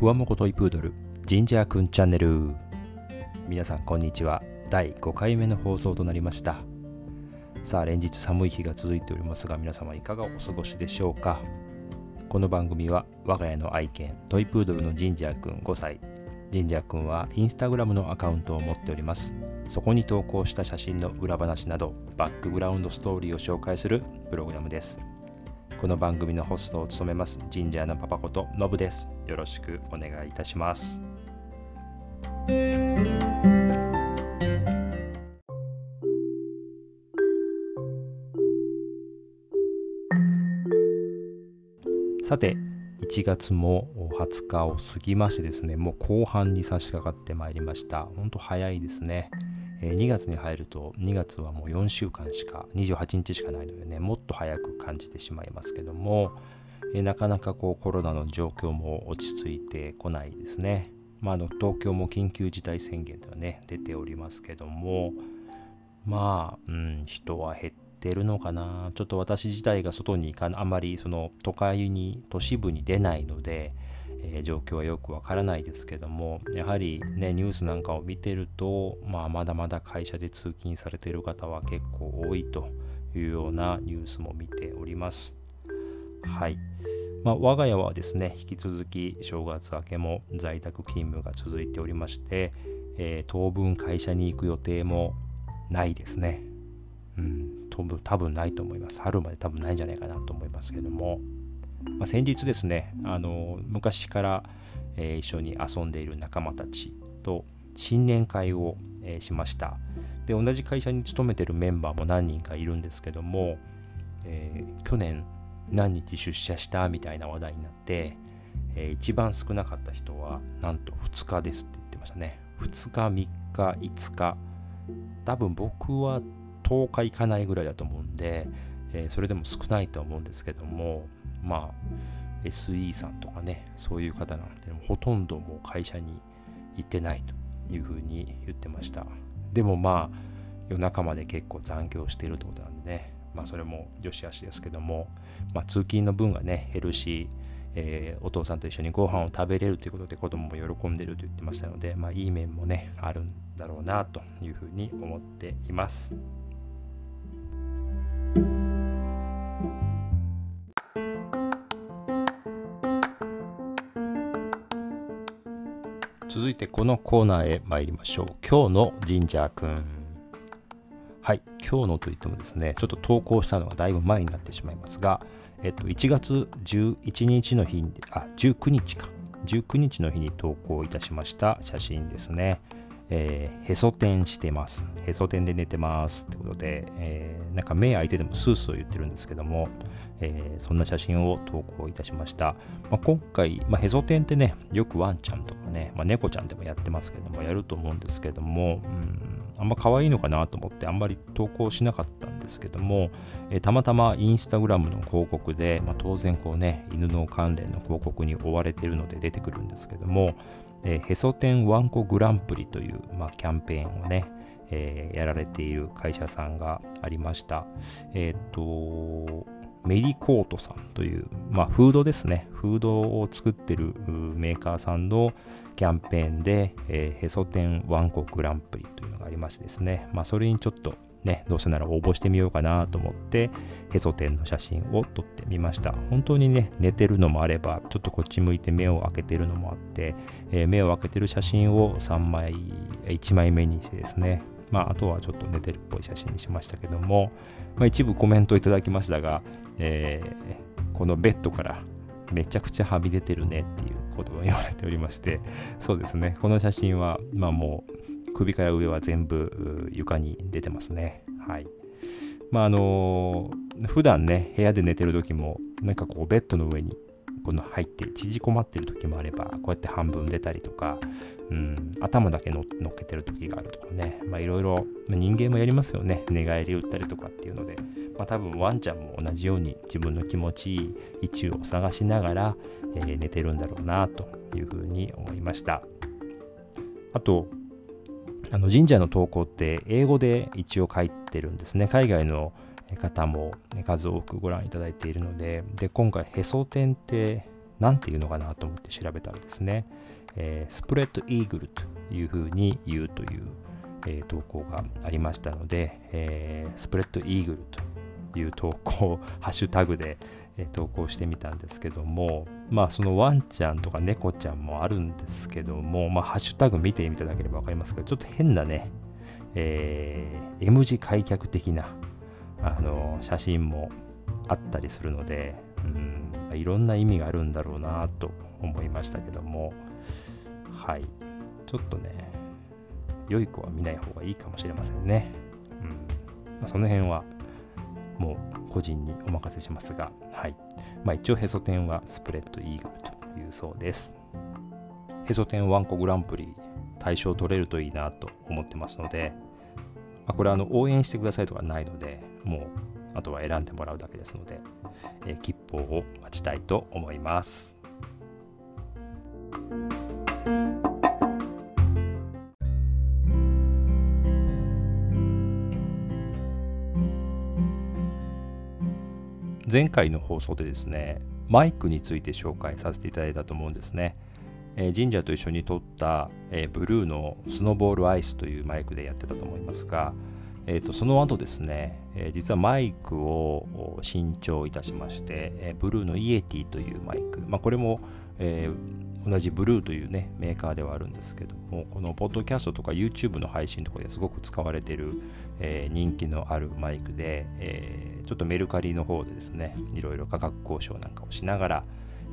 ふわもこトイプードルジンジャーくんチャンネル。皆さんこんにちは。第5回目の放送となりました。さあ連日寒い日が続いておりますが皆様いかがお過ごしでしょうか。この番組は我が家の愛犬トイプードルのジンジャーくん5歳。ジンジャーくんはインスタグラムのアカウントを持っております。そこに投稿した写真の裏話などバックグラウンドストーリーを紹介するプログラムです。この番組のホストを務めますジンジャーのパパことノブです。よろしくお願いいたします。さて1月も20日を過ぎましてですねもう後半に差し掛かってまいりました。ほんと早いですね。2月に入ると2月はもう4週間しか28日しかないのでねもっと早く感じてしまいますけどもなかなかこうコロナの状況も落ち着いてこないですね、まあ、あの東京も緊急事態宣言とはね出ておりますけどもまあ、うん、人は減ってるのかな。ちょっと私自体が外に行かあまりその都会に都市部に出ないのでえー、状況はよくわからないですけどもやはりねニュースなんかを見てると、まあ、まだまだ会社で通勤されている方は結構多いというようなニュースも見ております。はい。まあ、我が家はですね、引き続き正月明けも在宅勤務が続いておりまして、えー、当分会社に行く予定もないですね。うん、多分ないと思います。春まで多分ないんじゃないかなと思いますけども。まあ、先日ですねあの昔から、えー、一緒に遊んでいる仲間たちと新年会を、えー、しました。で同じ会社に勤めてるメンバーも何人かいるんですけども、えー、去年何日出社したみたいな話題になって、えー、一番少なかった人はなんと2日ですって言ってましたね。2日3日5日。多分僕は10日行かないぐらいだと思うんで、えー、それでも少ないと思うんですけどもまあ SE さんとかねそういう方なんてほとんどもう会社に行ってないというふうに言ってました。でもまあ夜中まで結構残業してるってことなんでね。まあそれも良し悪しですけども、まあ、通勤の分がね減るしえー、お父さんと一緒にご飯を食べれるということで子供も喜んでると言ってましたので、まあ、いい面もねあるんだろうなというふうに思っています。続いてこのコーナーへ参りましょう。今日のジンジャーくん。はい、今日のといってもですね、ちょっと投稿したのがだいぶ前になってしまいますが、えっと、1月11日の日に、あ、19日か。19日の日に投稿いたしました写真ですね。えー、へそ天してます。へそ天で寝てますってことで、えー、なんか目開いてでもスースー言ってるんですけども、えー、そんな写真を投稿いたしました。まあ、今回、まあ、へそ天ってね、よくワンちゃんとかね、まあ、猫ちゃんでもやってますけども、やると思うんですけども、うん、あんま可愛いのかなと思ってあんまり投稿しなかったんですけども、えー、たまたまインスタグラムの広告で、まあ、当然こうね、犬の関連の広告に追われてるので出てくるんですけども、えー、へそ天ワンコグランプリという、まあ、キャンペーンをね、えー、やられている会社さんがありました。えっ、と、メリコートさんという、まあ、フードですね。フードを作ってるメーカーさんのキャンペーンで、えー、へそ天ワンコグランプリというのがありましてですね。まあ、それにちょっとね、どうせなら応募してみようかなと思って、へそ天の写真を撮ってみました。本当にね、寝てるのもあれば、ちょっとこっち向いて目を開けてるのもあって、えー、目を開けてる写真を3枚、1枚目にしてですね、まあ、あとはちょっと寝てるっぽい写真にしましたけども、まあ、一部コメントいただきましたが、えー、このベッドからめちゃくちゃはみ出てるねっていうことを言われておりまして、そうですね、この写真は、まあもう、首から上は全部床に出てますね。はい。まああの普段ね、部屋で寝てる時も、なんかこうベッドの上にの入って縮こまってる時もあれば、こうやって半分出たりとか、うん、頭だけ乗っけてる時があるとかね、いろいろ、人間もやりますよね。寝返り打ったりとかっていうので、まあ多分ワンちゃんも同じように自分の気持ちいい位置を探しながら、えー、寝てるんだろうなというふうに思いました。あと、あの神社の投稿って英語で一応書いてるんですね。海外の方も数多くご覧いただいているので、で今回、へそ天って何て言うのかなと思って調べたらですね、えー、スプレッドイーグルというふうに言うという、えー、投稿がありましたので、えー、スプレッドイーグルという投稿、ハッシュタグで、え投稿してみたんですけども、まあそのワンちゃんとか猫ちゃんもあるんですけども、まあハッシュタグ見てみただければ分かりますけど、ちょっと変なね、え、M 字開脚的なの写真もあったりするので、うん、いろんな意味があるんだろうなと思いましたけども、はい。ちょっとね、良い子は見ない方がいいかもしれませんね。うんまあ、その辺はもう個人にお任せしますが、はい。まあ一応へそ天はスプレッドイーグルというそうです。へそ天ワンコグランプリ対象取れるといいなと思ってますので、まあ、これはあの応援してくださいとかないので、もうあとは選んでもらうだけですので、えー、吉報を待ちたいと思います。前回の放送でですねマイクについて紹介させていただいたと思うんですね、え、神社と一緒に撮った、え、ブルーのスノーボールアイスというマイクでやってたと思いますが、えーと、その後ですね、えー、実はマイクを新調いたしまして、えー、ブルーのイエティというマイク、まあ、これも、えー、同じブルーというねメーカーではあるんですけどもこのポッドキャストとか YouTube の配信とかですごく使われている、えー、人気のあるマイクで、え、ちょっとメルカリの方でですねいろいろ価格交渉なんかをしながら、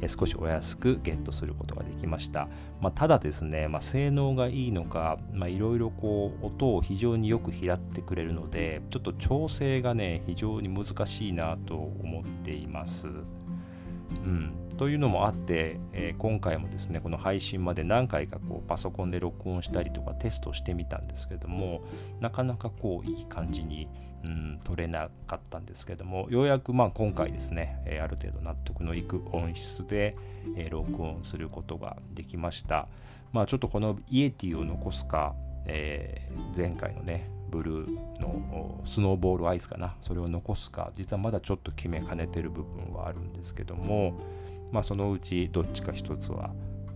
少しお安くゲットすることができました。まあ、ただですね、まあ、性能がいいのか、いろいろこう音を非常によく拾ってくれるので、ちょっと調整がね、非常に難しいなと思っています。うん、というのもあって、えー、今回もですねこの配信まで何回かこうパソコンで録音したりとかテストしてみたんですけどもなかなかこういい感じに、うん、撮れなかったんですけどもようやくまあ今回ですね、えー、ある程度納得のいく音質で、えー、録音することができました。まあちょっとこのイエティを残すか、え前回のねブルーのスノーボールアイスかなそれを残すか実はまだちょっと決めかねてる部分はあるんですけどもまあそのうちどっちか一つは、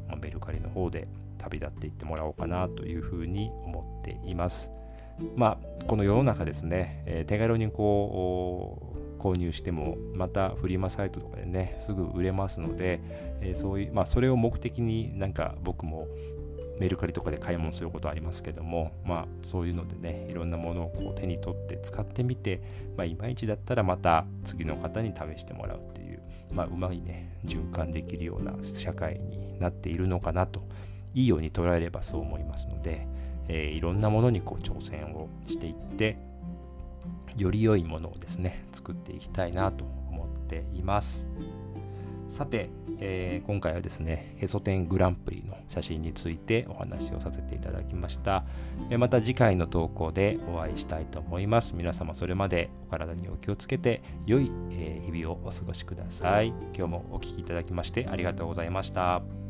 まあメルカリの方で旅立っていってもらおうかなというふうに思っています。まあこの世の中ですね、えー、手軽にこう購入してもまたフリマサイトとかでねすぐ売れますので、えー、そういうまあそれを目的になんか僕もメルカリとかで買い物することありますけども、まあ、そういうのでねいろんなものをこう手に取って使ってみて、まあ、いまいちだったらまた次の方に試してもらうっていう、まあ、うまいね循環できるような社会になっているのかなといいように捉えればそう思いますので、えー、いろんなものにこう挑戦をしていってより良いものをですね作っていきたいなと思っています。さて、えー、今回はですね、へそ天グランプリの写真についてお話をさせていただきました。え、また次回の投稿でお会いしたいと思います。皆様それまでお体にお気をつけて、良い、え日々をお過ごしください。今日もお聴きいただきましてありがとうございました。